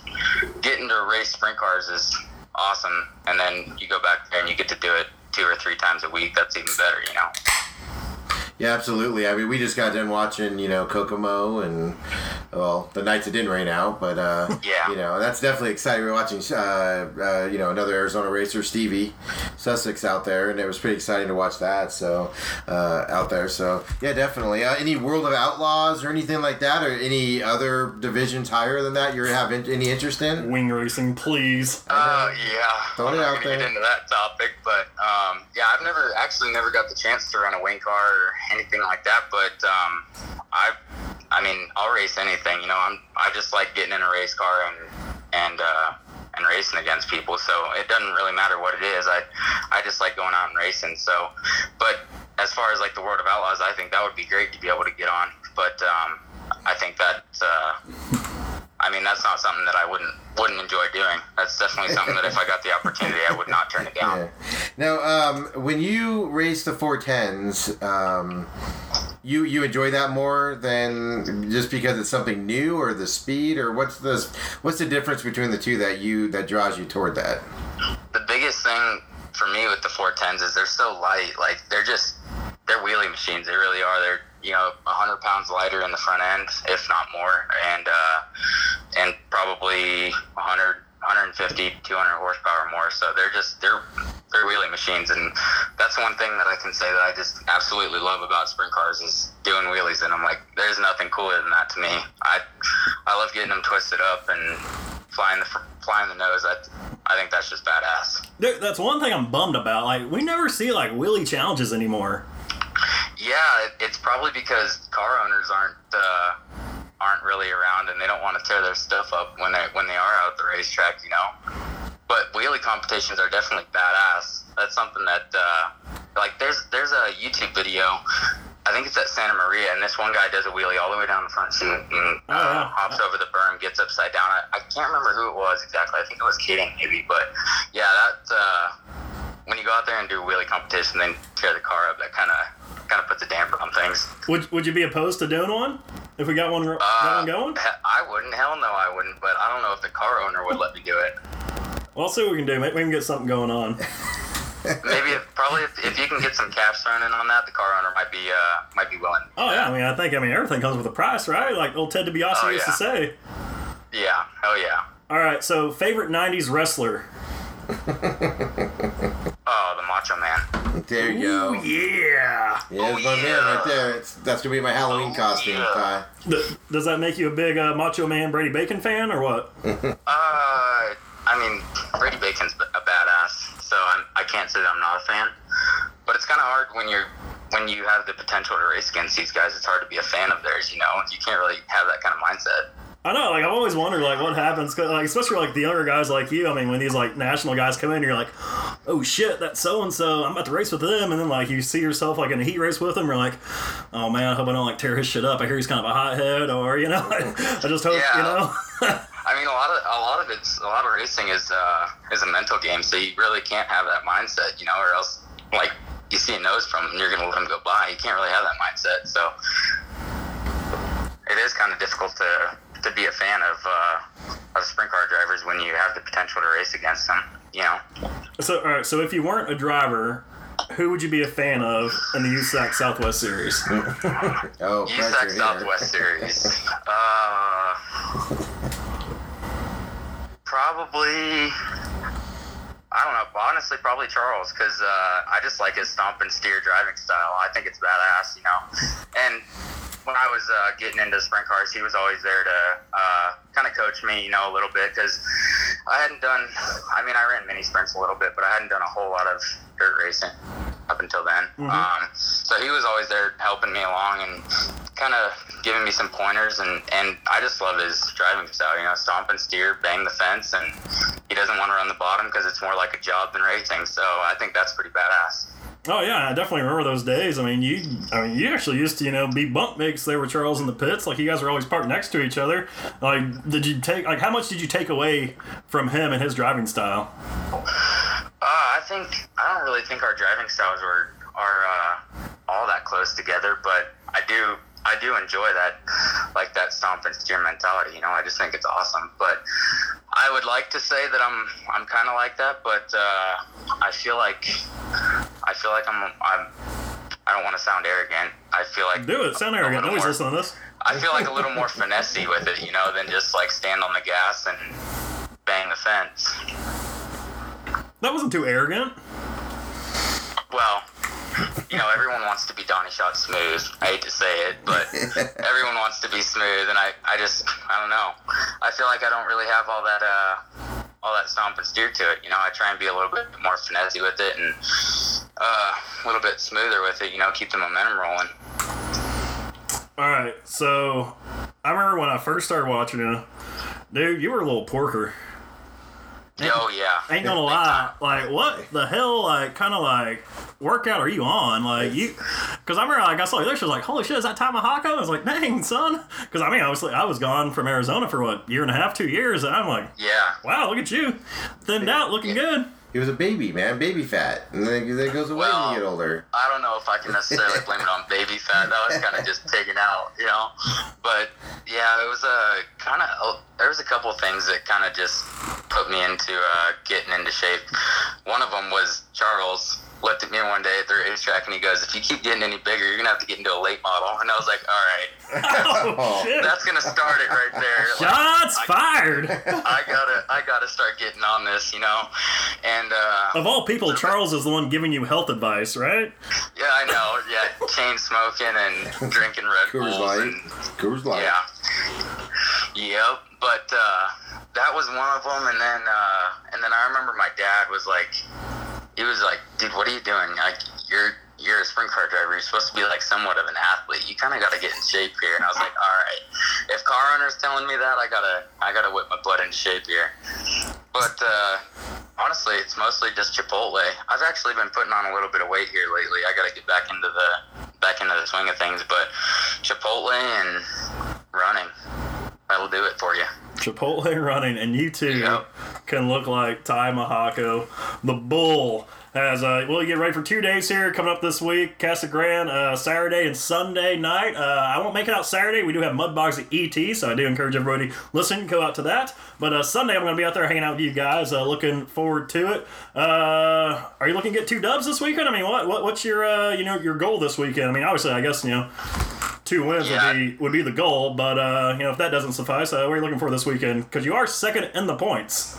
getting to race sprint cars is awesome, and then you go back there and you get to do it two or three times a week. That's even better. You know. Yeah, absolutely. I mean, we just got done watching, you know, Kokomo and well, the nights it didn't rain out, but uh, Yeah. you know, that's definitely exciting. We We're watching, uh, uh, you know, another Arizona racer, Stevie Sussex, out there, and it was pretty exciting to watch that. So uh, out there, so yeah, definitely. Uh, any World of Outlaws or anything like that, or any other divisions higher than that you have in, any interest in? Wing racing, please. Uh, yeah. Throw I'm it not out gonna there. get into that topic, but um, yeah, I've never actually never got the chance to run a wing car or anything like that. But um, I, I mean, I'll race anything. You know, I'm I just like getting in a race car and and uh, and racing against people. So it doesn't really matter what it is. I I just like going out and racing. So, but as far as like the World of Outlaws, I think that would be great to be able to get on. But um, I think that. Uh, I mean, that's not something that I wouldn't wouldn't enjoy doing. That's definitely something that if I got the opportunity, I would not turn it down. Yeah. Now, um, when you race the 410s, um, you you enjoy that more than just because it's something new, or the speed, or what's the what's the difference between the two that you that draws you toward that? The biggest thing for me with the 410s is they're so light. Like they're just they're wheelie machines. They really are. They're you know 100 pounds lighter in the front end, if not more, and uh, and probably 100. 150, 200 horsepower more. So they're just they're they're wheelie machines, and that's one thing that I can say that I just absolutely love about sprint cars is doing wheelies. And I'm like, there's nothing cooler than that to me. I I love getting them twisted up and flying the flying the nose. That I think that's just badass. Dude, that's one thing I'm bummed about. Like, we never see like wheelie challenges anymore. Yeah, it, it's probably because car owners aren't uh, aren't really around and they don't want to tear their stuff up when they when they are out at the racetrack, you know. But wheelie competitions are definitely badass. That's something that uh, like there's there's a YouTube video. I think it's at Santa Maria, and this one guy does a wheelie all the way down the front chute and uh, Oh, yeah. hops over the berm, gets upside down. I, I can't remember who it was exactly. I think it was Kidding, maybe, but yeah, that uh, when you go out there and do a wheelie competition, then tear the car up, that kind of kind of puts a damper on things. Would Would you be opposed to doing one if we got one, got Uh, one going? I wouldn't. Hell no, I wouldn't. But I don't know if the car owner would let me do it. Well, I'll see what we can do. Maybe we can get something going on. Maybe if, probably if, if you can get some cash thrown in on that, the car owner might be uh, might be willing. Oh yeah, I mean, I think I mean everything comes with a price, right? Like old Ted DiBiase Oh, used to say. Yeah. Oh yeah. All right, so favorite '90s wrestler. The Macho Man. There you go. Yeah. Yeah, Oh, that's my man yeah. right there. It's, that's gonna be my Halloween Oh, costume. yeah. Ty. Does that make you a big uh, Macho Man Brady Bacon fan or what? Uh, I mean, Brady Bacon's a badass, so I'm, I can't say that I'm not a fan. But it's kind of hard when you're when you have the potential to race against these guys. It's hard to be a fan of theirs. You know, you can't really have that kind of mindset. I know, like I've always wondered, like what happens, 'cause, like especially like the younger guys like you. I mean, when these like national guys come in, you're like, oh shit, that's so and so. I'm about to race with them, and then like you see yourself like in a heat race with them. You're like, oh man, I hope I don't like tear his shit up. I hear he's kind of a hothead, or you know, I just hope you know. I mean, a lot of a lot of it's a lot of racing is uh, is a mental game, so you really can't have that mindset, you know, or else like you see a nose from him, and you're gonna let him go by. You can't really have that mindset, so it is kind of difficult to to be a fan of uh, of sprint car drivers when you have the potential to race against them. You know, so all right, so if you weren't a driver. Who would you be a fan of in the USAC Southwest Series? Oh, USAC. Southwest Series. Uh, probably. I don't know. Honestly, probably Charles, because uh, I just like his stomp and steer driving style. I think it's badass, you know. And when I was uh, getting into sprint cars, he was always there to uh, kind of coach me, you know, a little bit, because I hadn't done. I mean, I ran mini sprints a little bit, but I hadn't done a whole lot of dirt racing up until then. Um, so he was always there helping me along and kind of giving me some pointers, and, and I just love his driving style. You know, stomp and steer, bang the fence, and he doesn't want to run the bottom because it's more like a job than racing. So I think that's pretty badass. Oh yeah, I definitely remember those days. I mean, you, I mean, you actually used to, you know, be bunk mates there with Charles in the pits. Like you guys were always parked next to each other. Like, did you take, like, how much did you take away from him and his driving style? Uh, I think I don't really think our driving styles were are uh, all that close together, but I do I do enjoy that like that stomp and steer mentality. You know, I just think it's awesome. But I would like to say that I'm I'm kind of like that, but uh, I feel like I feel like I'm I'm I don't want to sound arrogant. I feel like Do it. Sound arrogant. Nobody's listening to this. I feel like a little more finessey with it, you know, than just like stand on the gas and bang the fence. That wasn't too arrogant. Well, you know, everyone wants to be Donny Schatz smooth. I hate to say it, but everyone wants to be smooth, and I, I just, I don't know. I feel like I don't really have all that, uh, all that stomp and steer to it. You know, I try and be a little bit more finessey with it and uh, a little bit smoother with it. You know, keep the momentum rolling. All right, so I remember when I first started watching you, dude, you were a little porker. Oh yeah. Ain't gonna lie, like what the hell, like kind of like workout are you on? Like you, because I remember like I saw you there, she was like, "Holy shit, is that Tamahaka?" I was like, "Dang, son," because I mean, obviously I was gone from Arizona for what year and a half, two years, and I'm like, Yeah. "Wow, look at you, thinned out, looking good." He was a baby, man, baby fat, and then that goes away Well, when you get older. I don't know if I can necessarily blame it on baby fat. That was kind of just taken out, you know. But yeah, it was a kind of. There was a couple of things that kind of just put me into uh, getting into shape. One of them was Charles looked at me one day at the racetrack and he goes, "If you keep getting any bigger, you're gonna have to get into a late model." And I was like, "All right, Oh, shit! that's gonna start it right there." Like, fired. I gotta, I gotta start getting on this, you know. And uh, Of all people, Charles is the one giving you health advice, right? yeah, I know. Yeah, chain smoking and drinking Red Coors Bulls Light. and Coors Light. Yeah. Yep. But uh, that was one of them, and then uh, and then I remember my dad was like, he was like, dude, what are you doing? Like you're you're a sprint car driver. You're supposed to be like somewhat of an athlete. You kind of got to get in shape here. And I was like, all right, if car owner's telling me that, I gotta I gotta whip my butt into shape here. But uh, honestly, it's mostly just Chipotle. I've actually been putting on a little bit of weight here lately. I gotta get back into the back into the swing of things. But Chipotle and running, that'll do it for you. Chipotle running, and you two Yep. can look like Ty Mahako, the bull. Has uh, well, you get ready for two days here coming up this week. Casa Grande, uh, Saturday and Sunday night. Uh, I won't make it out Saturday. We do have Mudbogs at ET, so I do encourage everybody listening to go out to that. But uh, Sunday, I'm going to be out there hanging out with you guys. Uh, looking forward to it. Uh, are you looking to get two dubs this weekend? I mean, what, what what's your uh, you know your goal this weekend? I mean, obviously, I guess you know two wins Yeah. would be would be the goal. But uh, you know, if that doesn't suffice, uh, what are you looking for this weekend? Because you are second in the points.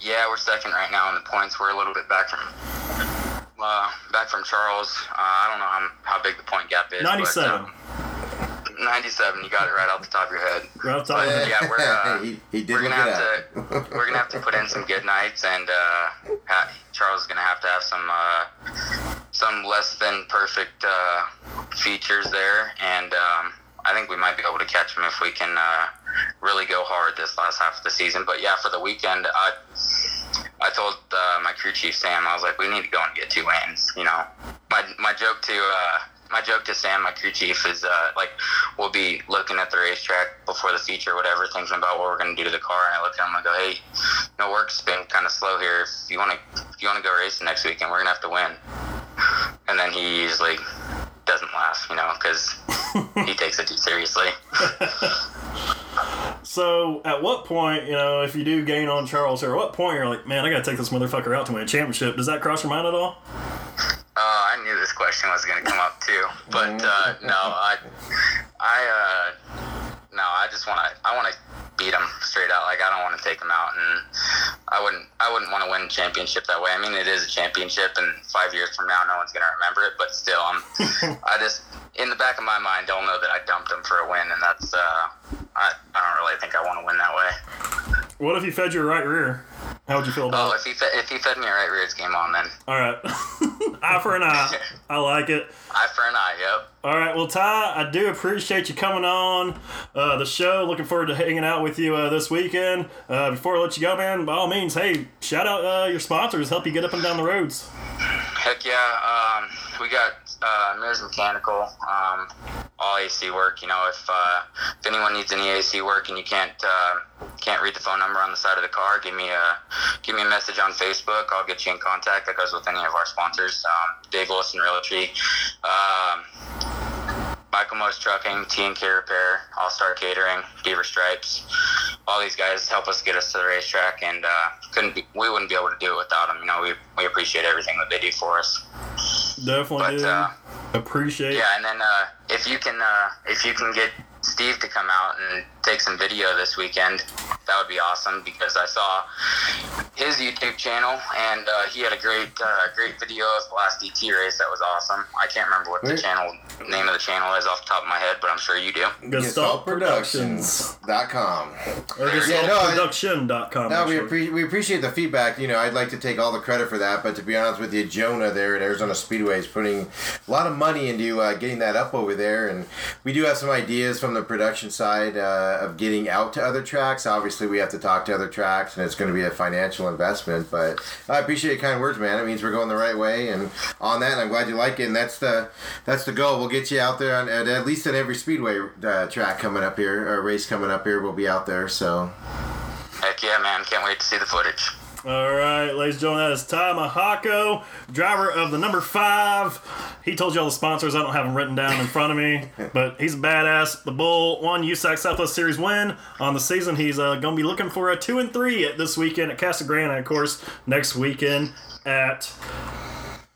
Yeah, we're second right now in the points. We're a little bit back from uh, back from Charles. Uh, I don't know how, how big the point gap is. but, Ninety-seven. um, 97. You got it right off the top of your head. Right off the top of But, my head. yeah, we're uh, he, he did we're gonna have up. to we're gonna have to put in some good nights, and uh, ha- Charles is gonna have to have some uh, some less than perfect uh, features there, and um, I think we might be able to catch him if we can uh, really go hard this last half of the season. But yeah, for the weekend, I I told uh, my crew chief Sam, I was like, we need to go and get two wins. You know, my my joke to. My joke to Sam, my crew chief, is uh, like we'll be looking at the racetrack before the feature, or whatever, thinking about what we're gonna do to the car, and I look at him and I go, "Hey, no work's been kind of slow here. If you want to, if you want to go racing next weekend, we're gonna have to win." And then he usually doesn't laugh, you know, because he takes it too seriously. So, at what point, you know, if you do gain on Charles here, at what point you're like, man, I got to take this motherfucker out to win a championship? Does that cross your mind at all? Uh, I knew this question was going to come up too, but uh, no, I, I, uh, no, I just want to, I want to beat him straight out. Like I don't want to take him out, and I wouldn't, I wouldn't want to win a championship that way. I mean, it is a championship, and five years from now, no one's going to remember it. But still, I'm, I just, in the back of my mind, don't know that I dumped him for a win, and that's, uh, I, I don't really think I want to win that way. What if you fed your right rear? How would you feel about Oh, it? if he, fed, if he fed me right rear, it's game on then. All right. eye for an eye. I like it. Eye for an eye. Yep. All right, well, Ty, I do appreciate you coming on uh, the show. Looking forward to hanging out with you uh, this weekend. Uh, before I let you go, man, by all means, hey, shout out uh, your sponsors. Help you get up and down the roads. Heck yeah. Um, we got uh, Mears Mechanical, um, all AC work. You know, if uh, if anyone needs any AC work and you can't uh, can't read the phone number on the side of the car, give me a give me a message on Facebook. I'll get you in contact. That goes with any of our sponsors. Um, Dave Wilson Realty. Um, Michael Most Trucking, T&K Repair, All Star Catering, Beaver Stripes. All these guys help us get us to the racetrack, and uh, couldn't be, we wouldn't be able to do it without them. You know, we, we appreciate everything that they do for us. Definitely But uh, appreciate yeah, and then uh, if you can uh, if you can get Steve to come out and take some video this weekend, that would be awesome because I saw his YouTube channel and uh, he had a great uh, great video of the last DT race that was awesome. I can't remember what the Wait. channel name of the channel is off the top of my head, but I'm sure you do. Gestalt GestaltProductions.com. Or Yeah, no, I- GestaltProduction.com. No, we, appre- we appreciate the feedback. You know, I'd like to take all the credit for that, but to be honest with you, Jonah there at Arizona Speedway is putting a lot of money into uh, getting that up over there, and we do have some ideas from the production side uh, of getting out to other tracks. Obviously, we have to talk to other tracks, and it's going to be a financial investment. But I appreciate your kind words, man. It means we're going the right way, and on that, I'm glad you like it. And that's the that's the goal. We'll get you out there on at, at least at every speedway uh, track coming up here, or race coming up here. We'll be out there. So. Heck yeah, man! Can't wait to see the footage. All right, ladies and gentlemen, that is Ty Mahako, driver of the number five. He told you all the sponsors. I don't have them written down in front of me, but he's a badass. The Bull won USAC Southwest Series win on the season. He's uh, going to be looking for a two and three at this weekend at Casa Grande, and of course next weekend at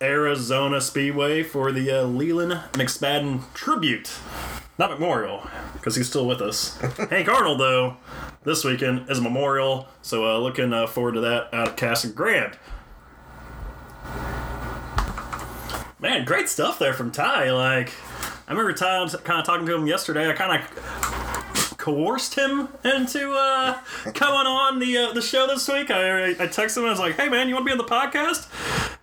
Arizona Speedway for the uh, Leland McSpadden tribute. Not memorial, because he's still with us. Hank Arnold, though, this weekend is a memorial, so uh, looking uh, forward to that out of Casa Grande. Man, great stuff there from Ty. Like, I remember Ty kind of talking to him yesterday. I kind of coerced him into uh, coming on the uh, the show this week. I, I texted him. I was like, "Hey man, you want to be on the podcast?"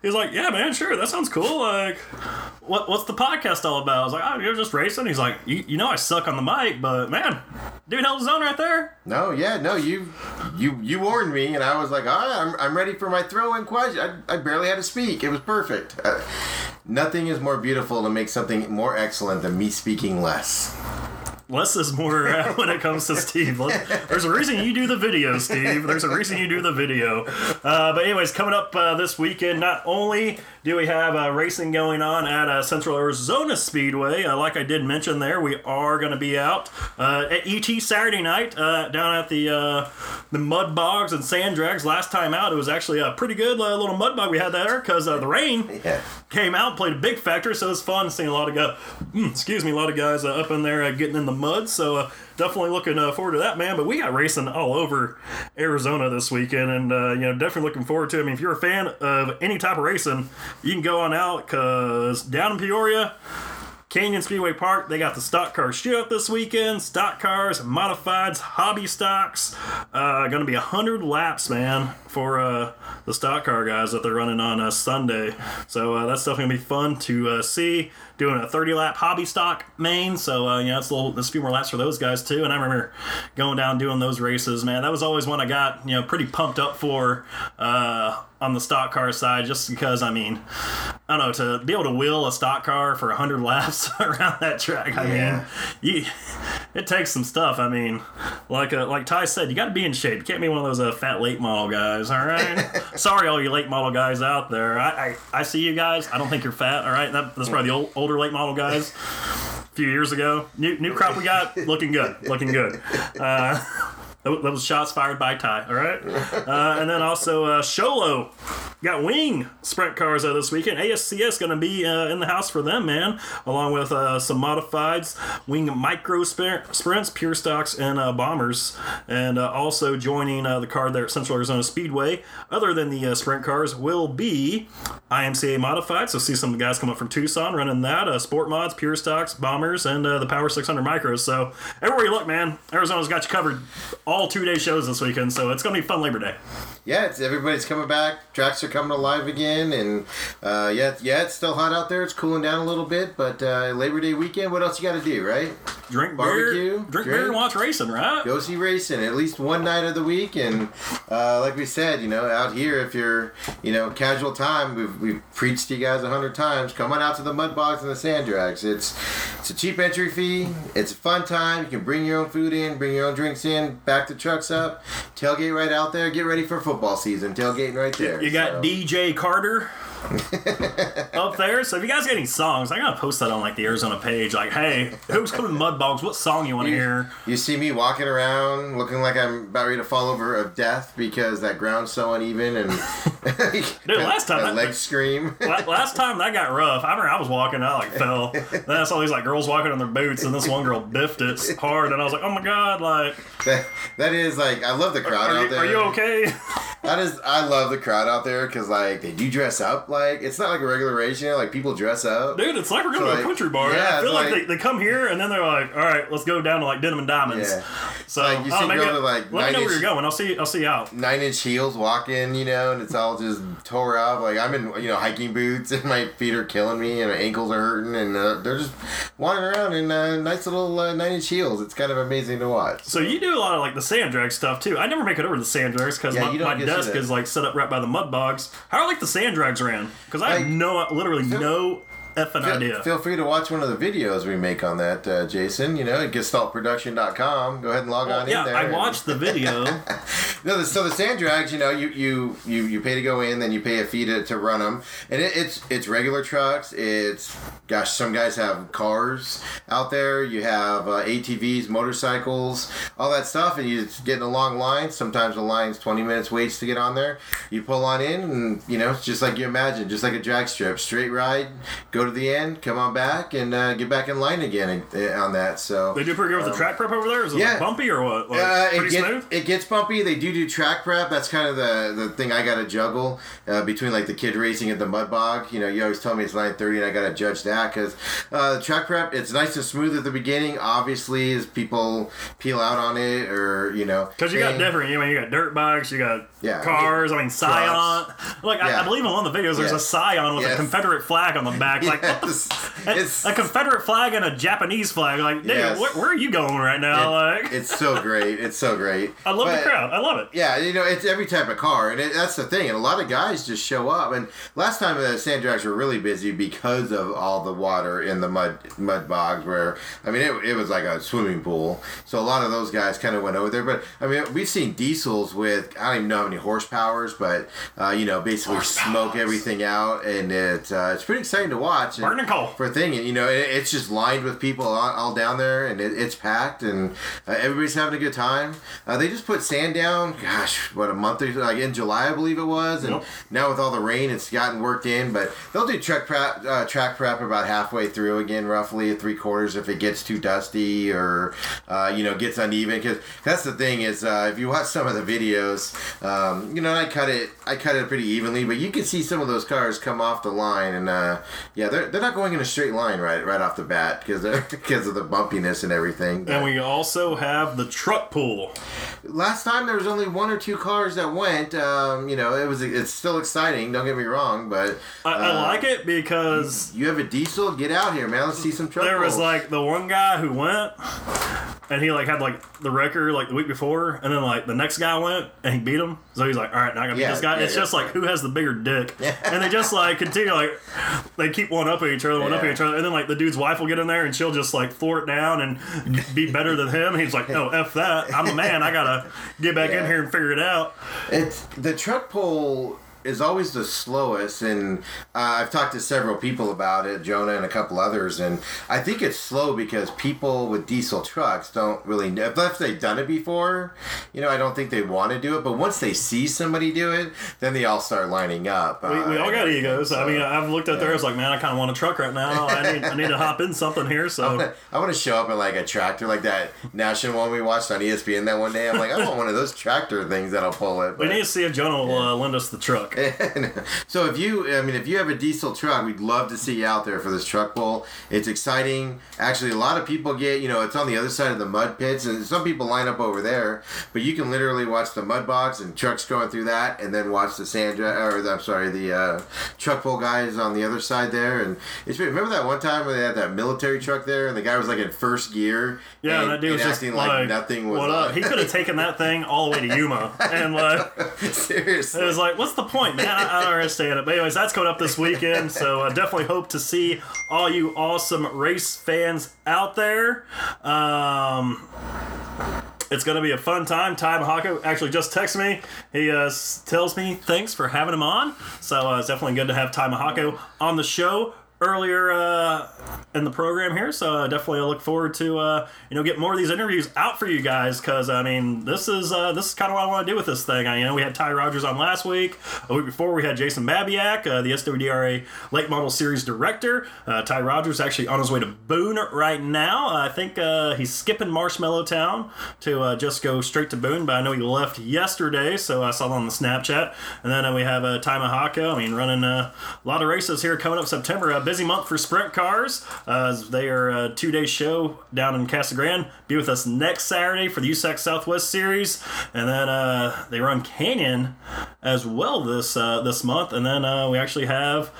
He's like, "Yeah, man, sure. That sounds cool. Like, what what's the podcast all about?" I was like, "Oh, you're just racing." He's like, "You, you know I suck on the mic, but man, dude held his own right there." No, yeah, no, you you you warned me, and I was like, all right, I'm, I'm ready for my throw-in question. I, I barely had to speak. It was perfect. Uh, nothing is more beautiful to make something more excellent than me speaking less. Less is more when it comes to Steve. There's a reason you do the video, Steve. There's a reason you do the video. Uh, but anyways, coming up uh, this weekend, not only do we have uh, racing going on at uh, Central Arizona Speedway, uh, like I did mention there, we are going to be out at ET Saturday night down at the the mud bogs and sand drags. Last time out, it was actually a pretty good little mud bog we had there because the rain Yeah. came out, played a big factor, so it was fun seeing a lot of guys. excuse me, a lot of guys uh, up in there uh, getting in the mud. So uh, definitely looking uh, forward to that, man. But we got racing all over Arizona this weekend, and uh, you know definitely looking forward to. it. I mean, if you're a fan of any type of racing, you can go on out because down in Peoria. Canyon Speedway Park, they got the stock car shootout this weekend. Stock cars, modifieds, hobby stocks. Uh, to be 100 laps, man, for uh, the stock car guys that they're running on uh, Sunday. So uh, that's definitely going to be fun to uh, see. Doing a 30 lap hobby stock main. So, uh, you know, it's a, little, there's a few more laps for those guys, too. And I remember going down doing those races, man. That was always one I got, you know, pretty pumped up for uh, on the stock car side, just because, I mean, I don't know, to be able to wheel a stock car for 100 laps around that track, I Yeah. mean, you, it takes some stuff. I mean, like uh, like Ty said, you got to be in shape. You can't be one of those uh, fat late model guys, all right? Sorry, all you late model guys out there. I, I, I see you guys. I don't think you're fat, all right? That, that's probably the old, older late model guys. A few years ago, new new crop we got, looking good, looking good. Uh, that was shots fired by Ty. All right, uh, and then also uh, Sholo got wing sprint cars uh, this weekend. ASCS going to be uh, in the house for them, man, along with uh, some modifieds, wing micro sprint, sprints, pure stocks, and uh, bombers, and uh, also joining uh, the card there at Central Arizona Speedway. Other than the uh, sprint cars, will be IMCA modified. So see some of the guys come up from Tucson running that, uh, sport mods, pure stocks, bombers, and uh, the Power 600 micros. So everywhere you look, man, Arizona's got you covered. All two day shows this weekend, so it's going to be fun Labor Day. Yeah, it's, everybody's coming back. Tracks are coming alive again, and uh, yeah, yeah, it's still hot out there. It's cooling down a little bit, but uh, Labor Day weekend, what else you got to do, right? Drink Barbecue, beer, drink, beer, and watch racing, right? Go see racing at least one night of the week, and uh, like we said, you know, out here, if you're, you know, casual time, we've, we've preached to you guys a hundred times. Come on out to the mud bogs and the sand drags. It's it's a cheap entry fee. It's a fun time. You can bring your own food in, bring your own drinks in, back the trucks up, tailgate right out there. Get ready for football season. Tailgating right there. You got So- DJ Carter up there. So if you guys got any songs, I'm gonna post that on like the Arizona page. Like, hey, who's coming to Mud Bogs? What song you want to hear? You see me walking around looking like I'm about ready to fall over of death because that ground's so uneven and Dude, last time that I- leg scream. Last time that got rough, I remember I was walking, I like fell. Then I saw these like girls walking in their boots, and this one girl biffed it hard, and I was like, oh my god, like, that, that is like I love the crowd are out you, there. are you okay? That is I love the crowd out there because like they do dress up like it's not like a regular race, you know, like people dress up. Dude, it's like we're going So, to like, a country bar. yeah, I feel like, like- they, they come here and then they're like, all right, let's go down to like Denim and Diamonds. Yeah. So Like, you oh, see maybe girls with, like, let me know where you're going. I'll see. I'll see you out. Nine inch heels walking, you know, and it's all just tore up. Like I'm in, you know, hiking boots, and my feet are killing me, and my ankles are hurting, and uh, they're just wandering around in uh, nice little uh, nine inch heels. It's kind of amazing to watch. So you do a lot of like the sand drag stuff too. I never make it over to the sand drags because Yeah, my, my get to see desk is like set up right by the mud bogs. How are like the sand drags ran? Because I have no, literally no effing Feel, idea. feel free to watch one of the videos we make on that, uh, Jason. You know, at gestaltproduction.com. Go ahead and log on yeah, in there. I and- watched the video. No, the, so the sand drags, you know, you, you you you pay to go in, then you pay a fee to, to run them, and it, it's it's regular trucks. It's gosh, some guys have cars out there. You have uh, ATVs, motorcycles, all that stuff, and you get in a long line. Sometimes the line's twenty minutes waits to get on there. You pull on in, and you know, it's just like you imagine, just like a drag strip, straight ride, go to the end, come on back, and uh, get back in line again uh, on that. So They do pretty good with the track prep over there. Is it Um, yeah. bumpy or what? Like, uh, it, pretty get- smooth. it gets bumpy. They do do track prep. That's kind of the, the thing I got to juggle uh, between like the kid racing at the mud bog. You know, you always tell me it's nine thirty, and I got to judge that because uh, track prep it's nice and smooth at the beginning. Obviously, as people peel out on it, or you know, Because you got different, you know, you got dirt bikes, you got Yeah. cars. I mean, Scion. Like I, I believe in one of the videos, there's Yeah. a Scion with a Confederate flag on the back. Like what the It's- a Confederate flag and a Japanese flag. Like, Yes. where, where are you going right now? like, it's so great. It's so great. I love But- the crowd. I love it. Yeah, you know, it's every type of car, and it, that's the thing. And a lot of guys just show up. And last time the sand tracks were really busy because of all the water in the mud mud bogs. Where I mean, it, it was like a swimming pool. So a lot of those guys kind of went over there. But I mean, we've seen diesels with I don't even know how many horsepowers, but uh, you know, basically smoke everything out, and it uh, it's pretty exciting to watch. Coal. for a thing, and you know, it, it's just lined with people all, all down there, and it, it's packed, and uh, everybody's having a good time. Uh, they just put sand down, gosh, what a month or like in July, I believe it was, and Yep. now with all the rain, it's gotten worked in. But they'll do track prep, uh, track prep about halfway through again, roughly three quarters, if it gets too dusty or uh, you know gets uneven. Because that's the thing is, uh, if you watch some of the videos, um, you know, I cut it, I cut it pretty evenly, but you can see some of those cars come off the line, and uh, yeah, they're, they're not going in a straight line right right off the bat because because of the bumpiness and everything. But And we also have the truck pool. last time there was only one or two cars that went. Um, you know, it was it's still exciting. Don't get me wrong, but I, I uh, like it because You have a diesel. Get out here, man. Let's see some truck. there was like the one guy who went and he like had like the record like the week before and then like the next guy went and he beat him so he's like all right now i gotta beat this guy yeah, it's yeah. just like who has the bigger dick and they just like continue like they keep one up at each other one up at each other and then like the dude's wife will get in there and she'll just like it down and be better than him. And he's like no f that. I'm a man. I gotta get back in here and figure it out. It's the truck pull is always the slowest, and uh, I've talked to several people about it, Jonah and a couple others, and I think it's slow because people with diesel trucks don't really know. If they've done it before, you know, I don't think they want to do it. But once they see somebody do it, then they all start lining up. we, we all got egos. I mean, I've looked out there. I was like, man, I kind of want a truck right now. I need, I need to hop in something here. So I want to show up in like a tractor, like that national one we watched on ESPN that one day. I'm like, I want one of those tractor things that'll pull it. we but- need to see if Jonah will uh, lend us the truck. so if you, I mean, if you have a diesel truck, we'd love to see you out there for this truck pull. It's exciting. Actually, a lot of people get, you know, it's on the other side of the mud pits, and some people line up over there. But you can literally watch the mud bogs and trucks going through that, and then watch the sand, or the, I'm sorry, the uh, truck pull guys on the other side there. And it's remember that one time when they had that military truck there, and the guy was like in first gear. Yeah, and, that dude was just acting like, nothing was what up? He could have taken that thing all the way to Yuma, and like, Seriously. it was like, what's the point, man? I, I don't understand it. But anyways, that's coming up this weekend, so I definitely hope to see all you awesome race fans out there. Um, it's going to be a fun time. Ty Mahako actually just texted me. He uh, tells me thanks for having him on. So uh, it's definitely good to have Ty Mahako on the show earlier uh, in the program here. So uh, definitely I look forward to uh, you know get more of these interviews out for you guys because I mean this is uh, this is kind of what I want to do with this thing. I, you know we had Ty Rogers on last week. A week before we had Jason Babiak, uh, the SWDRA Late Model Series director. Uh, Ty Rogers actually on his way to Boone right now. I think he's skipping Marshmallow Town to just go straight to Boone, but I know he left yesterday, so I saw that on the Snapchat. And then we have uh, Ty Mahako. I mean, running a lot of races here coming up September. A busy month for sprint cars. Uh, they are a two day show down in Casa Grande. Be with us next Saturday for the USAC Southwest Series, and then uh, they run Canyon as well this uh, this month. And then uh, we actually have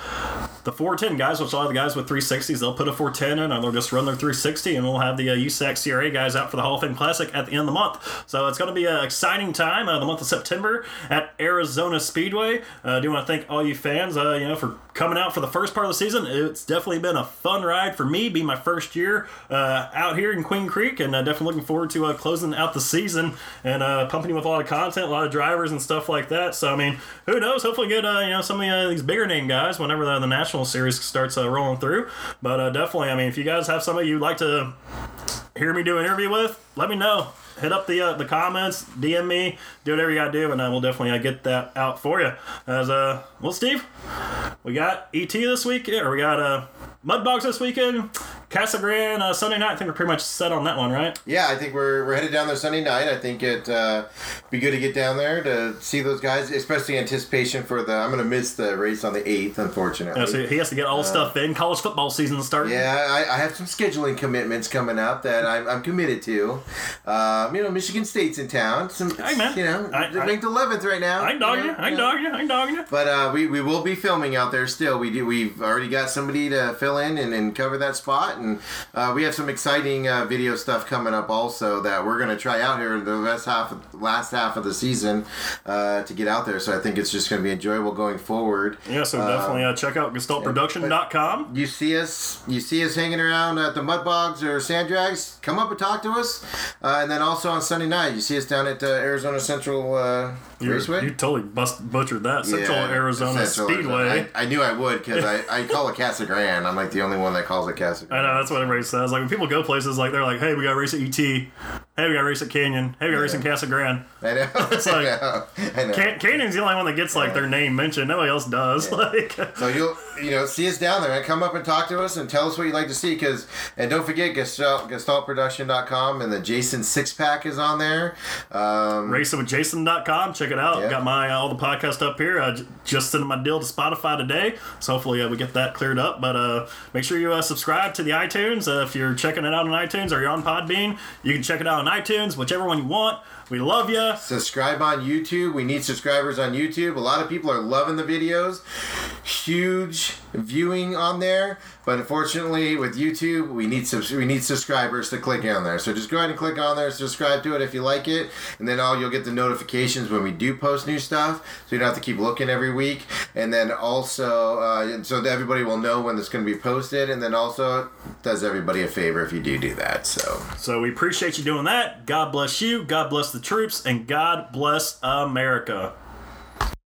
the 410 guys, which a lot of the guys with 360s, they'll put a 410 in, or they'll just run their 360, and we'll have the uh, USAC CRA guys out for the Hall of Fame Classic at the end of the month. So it's going to be an exciting time, uh, the month of September at Arizona Speedway. Uh, I do want to thank all you fans, uh, you know, for coming out for the first part of the season. It's definitely been a fun ride for me, be my first year uh, out here in Queen Creek, and uh, definitely looking forward to uh, closing out the season and pumping you with a lot of content, a lot of drivers and stuff like that. So I mean, who knows? Hopefully, get you know some of these bigger name guys whenever the, the national series starts uh, rolling through. But uh, definitely, I mean, if you guys have somebody you'd like to hear me do an interview with, let me know. Hit up the uh, the comments, DM me, do whatever you gotta do, and I will definitely uh, get that out for you. As uh, well, Steve, we got ET this week, or we got uh, Mudbogs this weekend. Casa Grande uh, Sunday night. I think we're pretty much set on that one, right? Yeah, I think we're, we're headed down there Sunday night. I think it uh, be good to get down there to see those guys, especially anticipation for the. I'm going to miss the race on the eighth, unfortunately. Yeah, so he has to get all the stuff in. College football season starting. Yeah, I, I have some scheduling commitments coming up that I'm, I'm committed to. You know, Michigan State's in town. Some, Hey, man. You know, I- they're I- ranked 11th right now. I ain't dogging you. Yeah, I ain't yeah. dogging you. I ain't dogging you. But uh, we, we will be filming out there still. We do. We've already got somebody to fill in and, and cover that spot, and uh, we have some exciting uh, video stuff coming up also that we're going to try out here in the last half of, last half of the season uh, to get out there. So I think it's just going to be enjoyable going forward. Yeah, so definitely uh, check out gestaltproduction.com. You see us, you see us hanging around at the Mudbogs or Sand Drags. Come up and talk to us, uh, and then also on Sunday night, you see us down at uh, Arizona Central uh, You, Raceway. you totally bust, butchered that. Central Yeah, Arizona Central Speedway. Arizona. I, I knew I would because I, I call it Casa Grande. I'm like the only one that calls it Casa I know that's what everybody says. Like when people go places, like they're like, "Hey, we got race at ET. Hey, we got at Canyon. Hey, we got in Casa Grande." I know. like- I know. I know. Can- Canyon's the only one that gets like their name mentioned. Nobody else does. Like, So you'll you know see us down there and come up and talk to us and tell us what you'd like to see because and don't forget Gestalt, GestaltProduction.com and the Jason six pack is on there. Um, racingwithjason.com. Check it out. Yeah. Got my uh, all the podcast up here. I j- just sent my deal to Spotify today, so hopefully uh, we get that cleared up. But uh, make sure you uh, subscribe to the iTunes. Uh, if you're checking it out on iTunes or you're on Podbean, you can check it out on iTunes, whichever one you want. We love you. subscribe on YouTube. We need subscribers on YouTube. A lot of people are loving the videos. Huge viewing on there, but unfortunately with YouTube, we need subs- we need subscribers to click on there. So just go ahead and click on there, subscribe to it if you like it, and then all you'll get the notifications when we do post new stuff. So you don't have to keep looking every week. And then also, uh, so that everybody will know when it's going to be posted. And then also, it does everybody a favor if you do do that. So. So we appreciate you doing that. God bless you. God bless the troops, and God bless America.